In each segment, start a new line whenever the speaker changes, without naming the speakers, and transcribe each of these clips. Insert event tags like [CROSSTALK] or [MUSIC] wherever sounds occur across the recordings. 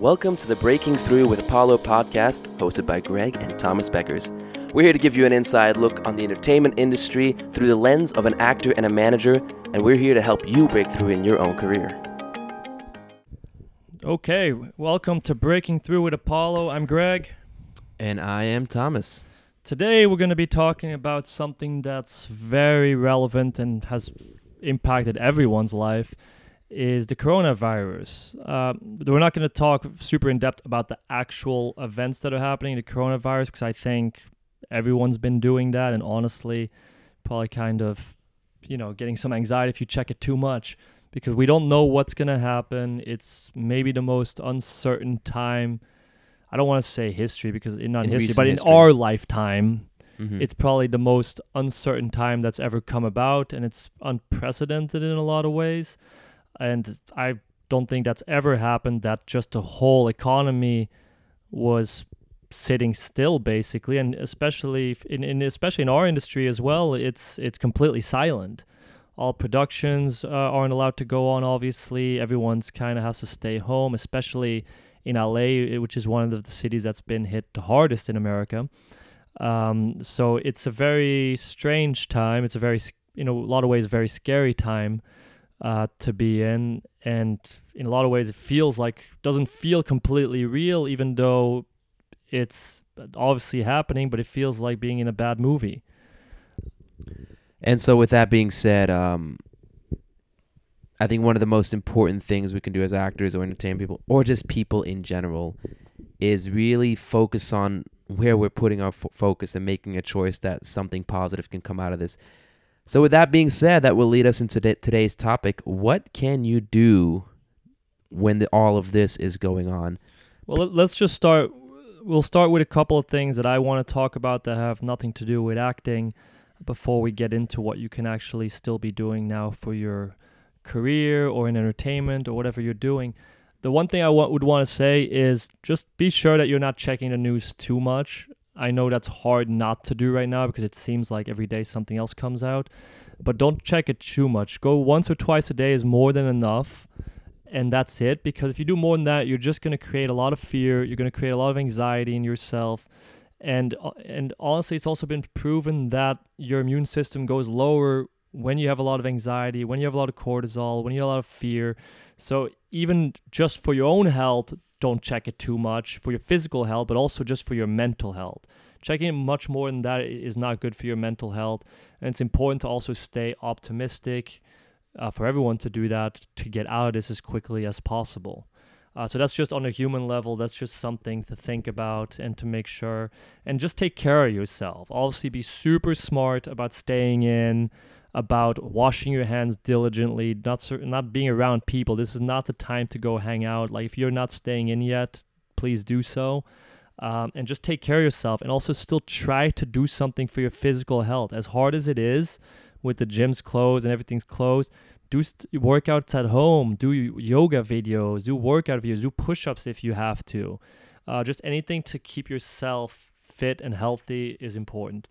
Welcome to the Breaking Through with Apollo podcast, hosted by Greg and Thomas Beckers. We're here to give you an inside look on the entertainment industry through the lens of an actor and a manager, and we're here to help you break through in your own career.
Okay, welcome to Breaking Through with Apollo. I'm Greg.
And I am Thomas.
Today we're going to be talking about something that's very relevant and has impacted everyone's life is the coronavirus. Uh, we're not going to talk super in depth about the actual events that are happening the coronavirus because I think everyone's been doing that, and honestly, probably kind of, you know, getting some anxiety if you check it too much because we don't know what's going to happen. It's maybe the most uncertain time. I don't want to say history because in not
In
history, but in
history.
our lifetime,
Mhm.
it's probably the most uncertain time that's ever come about and it's unprecedented in a lot of ways and i don't think that's ever happened that just the whole economy was sitting still basically. And especially in, in especially in our industry as well it's it's completely silent. All productions uh, aren't allowed to go on obviously. Everyone's kind of has to stay home especially in LA which is one of the cities that's been hit the hardest in America. Um, so it's a very strange time. It's a very, you know a lot of ways, a very scary time uh, to be in, and in a lot of ways, it feels like doesn't feel completely real, even though it's obviously happening. But it feels like being in a bad movie.
And so, with that being said, um, I think one of the most important things we can do as actors or entertain people, or just people in general, is really focus on where we're putting our focus and making a choice that something positive can come out of this. So, with that being said, that will lead us into today's topic. What can you do when the, all of this is going on?
Well, let- let's just start. We'll start with a couple of things that I want to talk about that have nothing to do with acting before we get into what you can actually still be doing now for your career or in entertainment or whatever you're doing. The one thing I would want to say is just be sure that you're not checking the news too much. I know that's hard not to do right now because it seems like every day something else comes out, but don't check it too much. Go once or twice a day is more than enough and that's it because if you do more than that you're just going to create a lot of fear you're going to create a lot of anxiety in yourself and uh, and honestly it's also been proven that your immune system goes lower when you have a lot of anxiety when you have a lot of cortisol when you have a lot of fear so even just for your own health don't check it too much for your physical health but also just for your mental health checking much more than that is not good for your mental health and it's important to also stay optimistic uh, for everyone to do that to get out of this as quickly as possible. Uh, so that's just on a human level. That's just something to think about and to make sure and just take care of yourself. Obviously, be super smart about staying in, about washing your hands diligently, not not being around people. This is not the time to go hang out. Like if you're not staying in yet, please do so. Um, and just take care of yourself and also still try to do something for your physical health. As hard as it is, with the gyms closed and everything's closed, do st- workouts at home, do yoga videos, do workout videos, do push ups if you have to. Uh, just anything to keep yourself fit and healthy is important.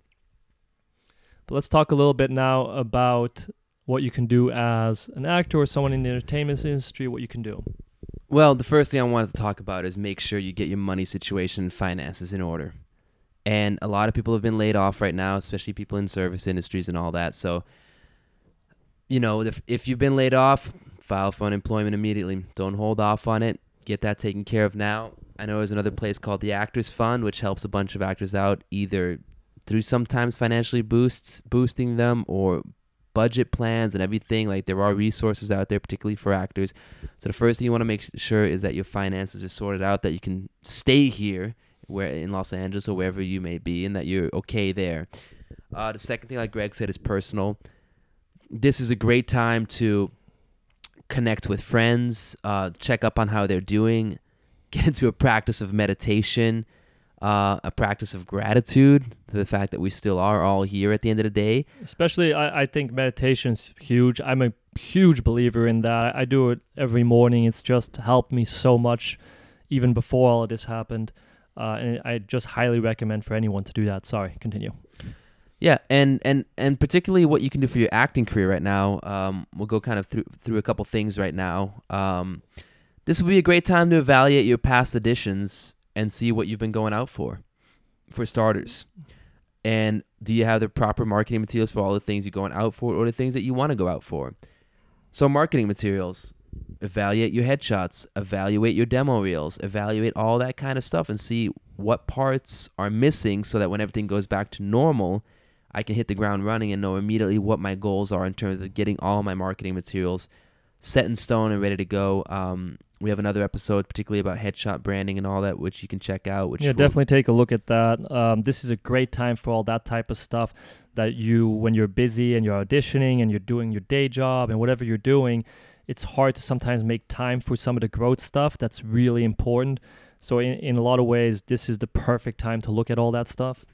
But let's talk a little bit now about what you can do as an actor or someone in the entertainment industry, what you can do.
Well, the first thing I wanted to talk about is make sure you get your money situation and finances in order. And a lot of people have been laid off right now, especially people in service industries and all that. So, you know, if, if you've been laid off, file for unemployment immediately. Don't hold off on it. Get that taken care of now. I know there's another place called the Actors Fund, which helps a bunch of actors out either through sometimes financially boosts boosting them or budget plans and everything. Like there are resources out there, particularly for actors. So the first thing you want to make sure is that your finances are sorted out, that you can stay here, where in Los Angeles or wherever you may be, and that you're okay there. Uh, the second thing, like Greg said, is personal. This is a great time to connect with friends, uh, check up on how they're doing, [LAUGHS] get into a practice of meditation, uh, a practice of gratitude to the fact that we still are all here at the end of the day.
Especially, I, I think meditation's huge. I'm a huge believer in that. I do it every morning. It's just helped me so much, even before all of this happened. Uh, and I just highly recommend for anyone to do that. Sorry, continue.
Yeah, and and and particularly what you can do for your acting career right now. Um, we'll go kind of through through a couple things right now. Um, This would be a great time to evaluate your past editions and see what you've been going out for, for starters. And do you have the proper marketing materials for all the things you're going out for or the things that you want to go out for? So, marketing materials, evaluate your headshots, evaluate your demo reels, evaluate all that kind of stuff and see what parts are missing so that when everything goes back to normal, I can hit the ground running and know immediately what my goals are in terms of getting all my marketing materials set in stone and ready to go. Um, we have another episode, particularly about headshot branding and all that, which you can check out. Which
yeah,
will-
definitely take a look at that. Um, this is a great time for all that type of stuff that you, when you're busy and you're auditioning and you're doing your day job and whatever you're doing, it's hard to sometimes make time for some of the growth stuff that's really important. So in, in a lot of ways, this is the perfect time to look at all that stuff.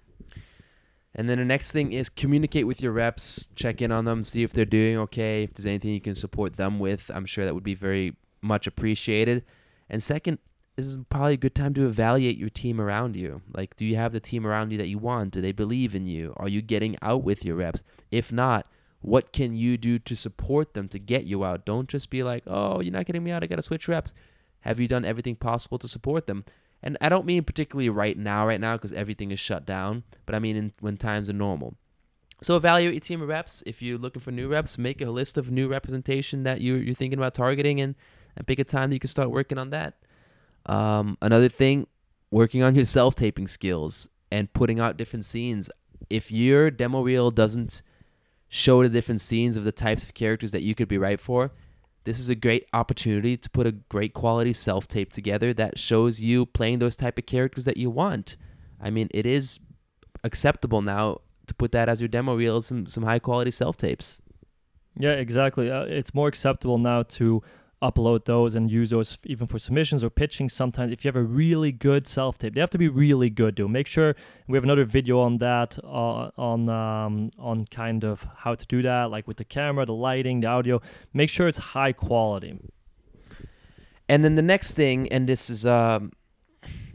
And then the next thing is communicate with your reps, check in on them, see if they're doing okay, if there's anything you can support them with. I'm sure that would be very much appreciated. And second, this is probably a good time to evaluate your team around you. Like, do you have the team around you that you want? Do they believe in you? Are you getting out with your reps? If not, what can you do to support them to get you out? Don't just be like, oh, you're not getting me out. I got to switch reps. Have you done everything possible to support them? And I don't mean particularly right now, right now, because everything is shut down, but I mean in, when times are normal. So evaluate your team of reps. If you're looking for new reps, make a list of new representation that you, you're thinking about targeting and, and pick a time that you can start working on that. Um, another thing, working on your self taping skills and putting out different scenes. If your demo reel doesn't show the different scenes of the types of characters that you could be right for, this is a great opportunity to put a great quality self tape together that shows you playing those type of characters that you want. I mean, it is acceptable now to put that as your demo reel, some some high quality self tapes.
Yeah, exactly. Uh, it's more acceptable now to upload those and use those even for submissions or pitching sometimes if you have a really good self tape they have to be really good though. Make sure we have another video on that uh, on um, on kind of how to do that like with the camera the lighting the audio. Make sure it's high quality.
And then the next thing, and this is um,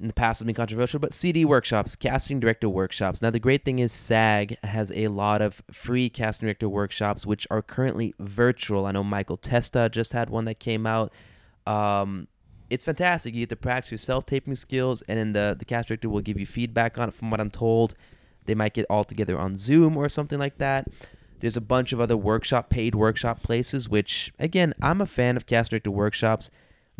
in the past has been controversial, but CD workshops, casting director workshops. Now the great thing is SAG has a lot of free casting director workshops, which are currently virtual. I know Michael Testa just had one that came out. Um, it's fantastic. You get to practice your self-taping skills, and then the the cast director will give you feedback on it. From what I'm told, they might get all together on Zoom or something like that. There's a bunch of other workshop paid workshop places, which again, I'm a fan of cast director workshops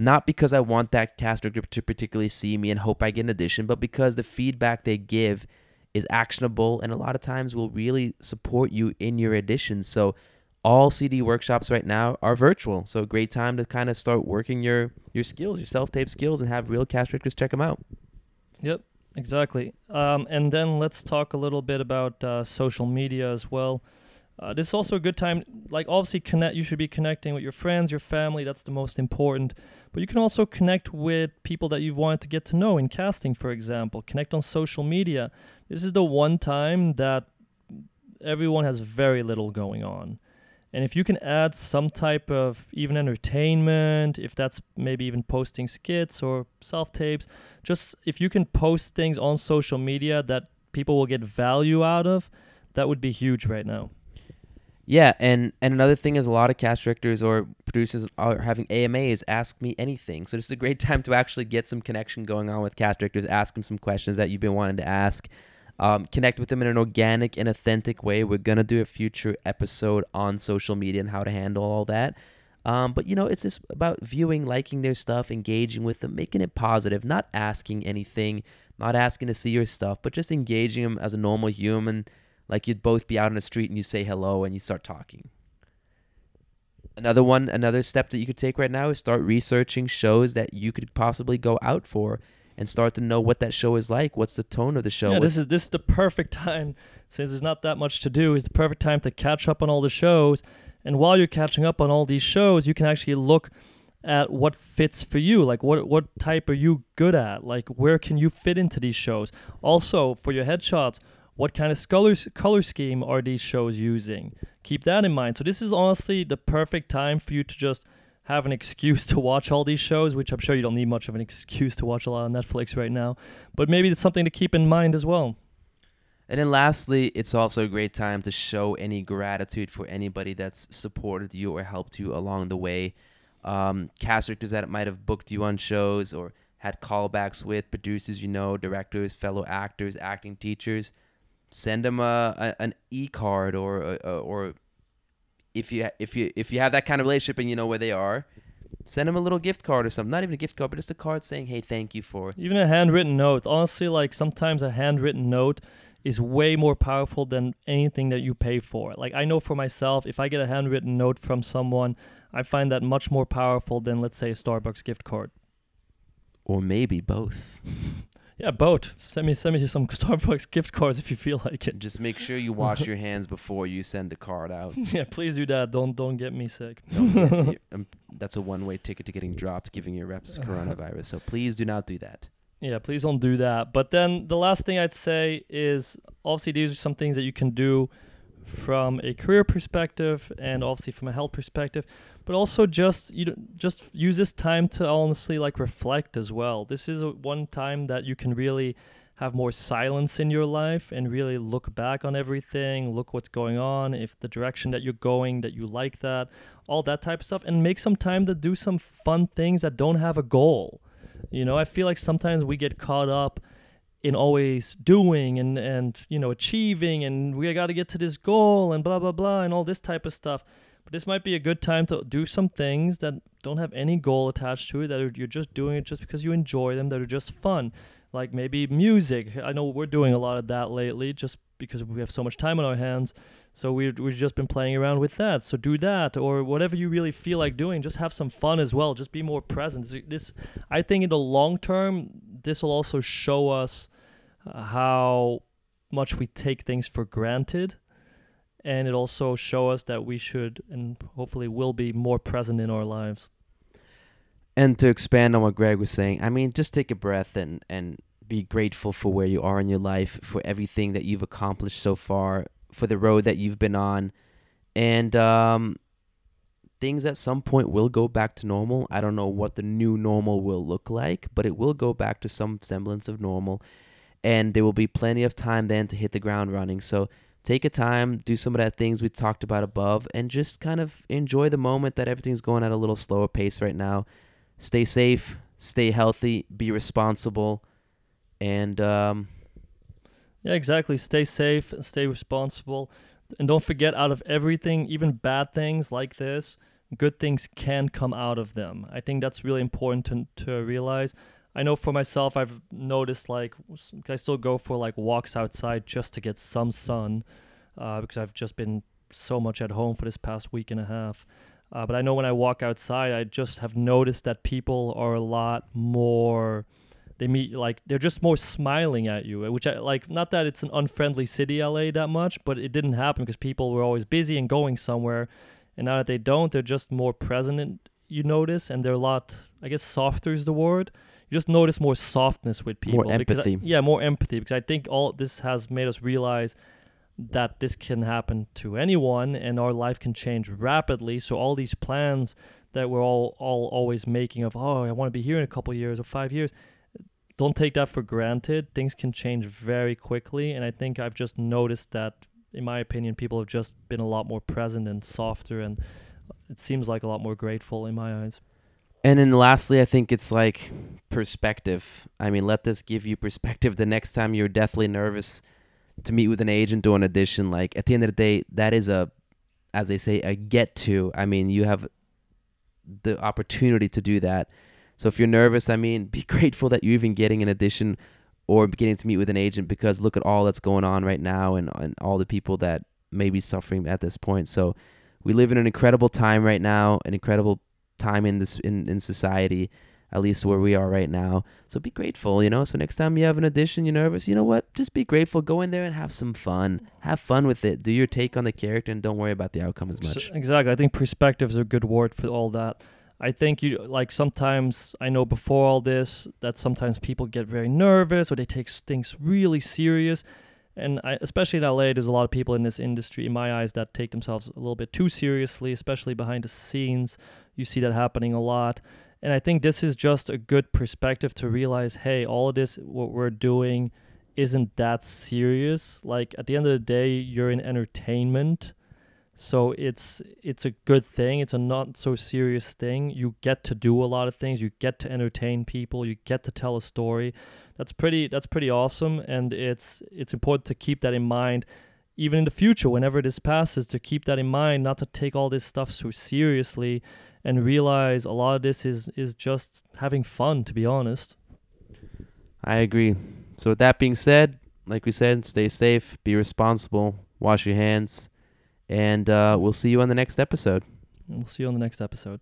not because I want that cast director to particularly see me and hope I get an addition, but because the feedback they give is actionable and a lot of times will really support you in your auditions. So all CD workshops right now are virtual. So great time to kind of start working your your skills, your self-tape skills and have real cast directors check them out.
Yep, exactly. Um, and then let's talk a little bit about uh, social media as well. Uh, this is also a good time, like obviously connect. You should be connecting with your friends, your family. That's the most important. But you can also connect with people that you've wanted to get to know in casting, for example. Connect on social media. This is the one time that everyone has very little going on. And if you can add some type of even entertainment, if that's maybe even posting skits or self tapes, just if you can post things on social media that people will get value out of, that would be huge right now.
Yeah, and and another thing is a lot of cast directors or producers are having AMAs ask me anything. So this is a great [LAUGHS] time to actually get some connection going on with cast directors, ask them some questions that you've been wanting to ask. Um, connect with them in an organic and authentic way. We're gonna do a future episode on social media and how to handle all that. Um, but you know, it's just about viewing, liking their stuff, engaging with them, making it positive, not asking anything, not asking to see your stuff, but just engaging them as a normal human like you'd both be out on the street and you say hello and you start talking. Another one, another step that you could take right now is start researching shows that you could possibly go out for and start to know what that show is like. What's the tone of the show?
yeah,
What's-
this is this is the perfect [LAUGHS] time since there's not that much to do. Is the perfect time to catch up on all the shows, and while you're catching up on all these shows, you can actually look at what fits for you. Like what what type are you good at? Like where can you fit into these shows? Also for your headshots, what kind of color color scheme are these shows using? Keep that in mind. So this is honestly the perfect time for you to just have an [LAUGHS] excuse to watch all these shows, which I'm sure you don't need much of an excuse to watch a lot on Netflix right now. But maybe it's something to keep in mind as well.
And then lastly, it's also a great time to show any gratitude for anybody that's supported you or helped you along the way. um, cast actors that might have booked you on shows or had callbacks with producers you know, directors, fellow actors, acting teachers. Send them a, a an e card or a, a, or if you if you if you have that kind of relationship and you know where they are, send them a little gift card or something. Not even a gift card, but just a card saying, "Hey, thank you for."
Even a handwritten note. Honestly, like sometimes a handwritten note is way more powerful than anything that you pay for. Like I know for myself, if I get a handwritten note from someone, I find that much more powerful than let's say a Starbucks gift card.
Or maybe both. [LAUGHS]
Yeah, both. Send me send me some [LAUGHS] Starbucks gift cards if you feel like it.
Just make sure you [LAUGHS] wash your hands before you send the card out. [LAUGHS]
yeah, please do that. Don't don't get me sick.
Get- um, that's a one-way ticket to getting dropped, giving your reps coronavirus. So please do not do that.
Yeah, please don't do that. But then the last thing I'd say is obviously these are some things that you can do from a career perspective and obviously from a health perspective, but also just you know, just use this time to honestly like reflect as well. This is a one time that you can really have more silence in your life and really look back on everything, look what's going on, if the direction that you're going that you like that, all that type of stuff and make some time to do some fun things that don't have a goal. You know, I feel like sometimes we get caught up in always doing and and you know achieving and we got to get to this goal and blah blah blah and all this type of stuff. But this might be a good time to do some things that don't have any goal attached to it that are, you're just doing it just because you enjoy them that are just fun. Like maybe music. I know we're doing a lot of that lately just because we have so much time on our hands. So we've, we've just been playing around with that. So do that or whatever you really feel like doing. Just have some fun as well. Just be more present. This, I think in the long term, this will also show us uh, how much we take things for granted. And it also show us that we should and hopefully will be more present in our lives.
And to expand on what Greg was saying, I mean, just take a breath and and be grateful for where you are in your life, for everything that you've accomplished so far, for the road that you've been on, and um, things at some point will go back to normal. I don't know what the new normal will look like, but it will go back to some semblance of normal, and there will be plenty of time then to hit the ground running. So take a time, do some of that things we talked about above, and just kind of enjoy the moment that everything's going at a little slower pace right now. Stay safe, stay healthy, be responsible, and um,
Yeah, exactly. Stay safe, and stay responsible, and don't forget out of everything, even bad things like this, good things can come out of them. I think that's really important to, to realize. I know for myself, I've noticed like I still go for like walks outside just to get some sun, uh, because I've just been so much at home for this past week and a half. Uh, but I know when I walk outside, I just have noticed that people are a lot more they meet like they're just more smiling at you which I like not that it's an unfriendly city LA that much but it didn't happen because people were always busy and going somewhere. And now that they don't they're just more present and you notice and they're a lot I guess softer is the word. You just notice more softness with people
More
because I-
empathy.
yeah more empathy because I think all this has made us realize that this can happen to anyone and our life can change rapidly. So all these plans that we're all all always making of oh I want to be here in a couple years or 5 years don't take that for granted things can change very quickly and I think I've just noticed that in my opinion people have just been a lot more present and softer and it seems like a lot more grateful in my eyes
And then lastly, I think it's like perspective. I mean, let this give you perspective. The next time you're deathly nervous to meet with an agent or an audition, like at the end of the day, that is a, as they say, a get to. I mean, you have the opportunity to do that. So if you're nervous, I mean, be [LAUGHS] grateful that you're even getting an audition or beginning to meet with an agent because look at all that's going on right now and, and all the people that may be suffering at this point. So we live in an incredible time right now, an incredible time in this in, in society at least where we are right now. So be grateful you know? So next time you have an audition you're nervous you know what? Just be grateful. Go in there and have some fun. Have fun with it. Do your take on the character and don't worry about the outcome as much.
exactly. I think perspective is a good word for all that. I think you like sometimes I know before all this that sometimes people get very nervous or they take things really serious. And I, especially in LA, there's a lot of people in this industry, in my eyes, that take themselves a little bit too seriously, especially behind the scenes. You see that happening a lot. And I think this is just a good perspective to realize hey, all of this, what we're doing, isn't that serious. Like at the end of the day, you're in entertainment. So it's it's a good thing. It's a not so serious thing. You get to do a lot of things. You get to entertain people. You get to tell a story. That's pretty that's pretty awesome and it's it's important to keep that in mind even in the future whenever this passes to keep that in mind not to take all this stuff so seriously and realize a lot of this is is just having fun to be honest.
I agree. So with that being said, like we said, stay safe, be responsible, wash your hands, and uh, we'll see you on the next episode.
We'll see you on the next episode.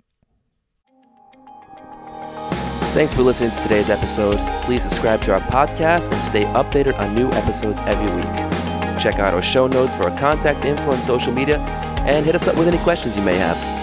Thanks for listening to today's episode. Please subscribe to our podcast and stay updated on new episodes every week. Check out our show notes for our contact info and social media, and hit us up with any questions you may have.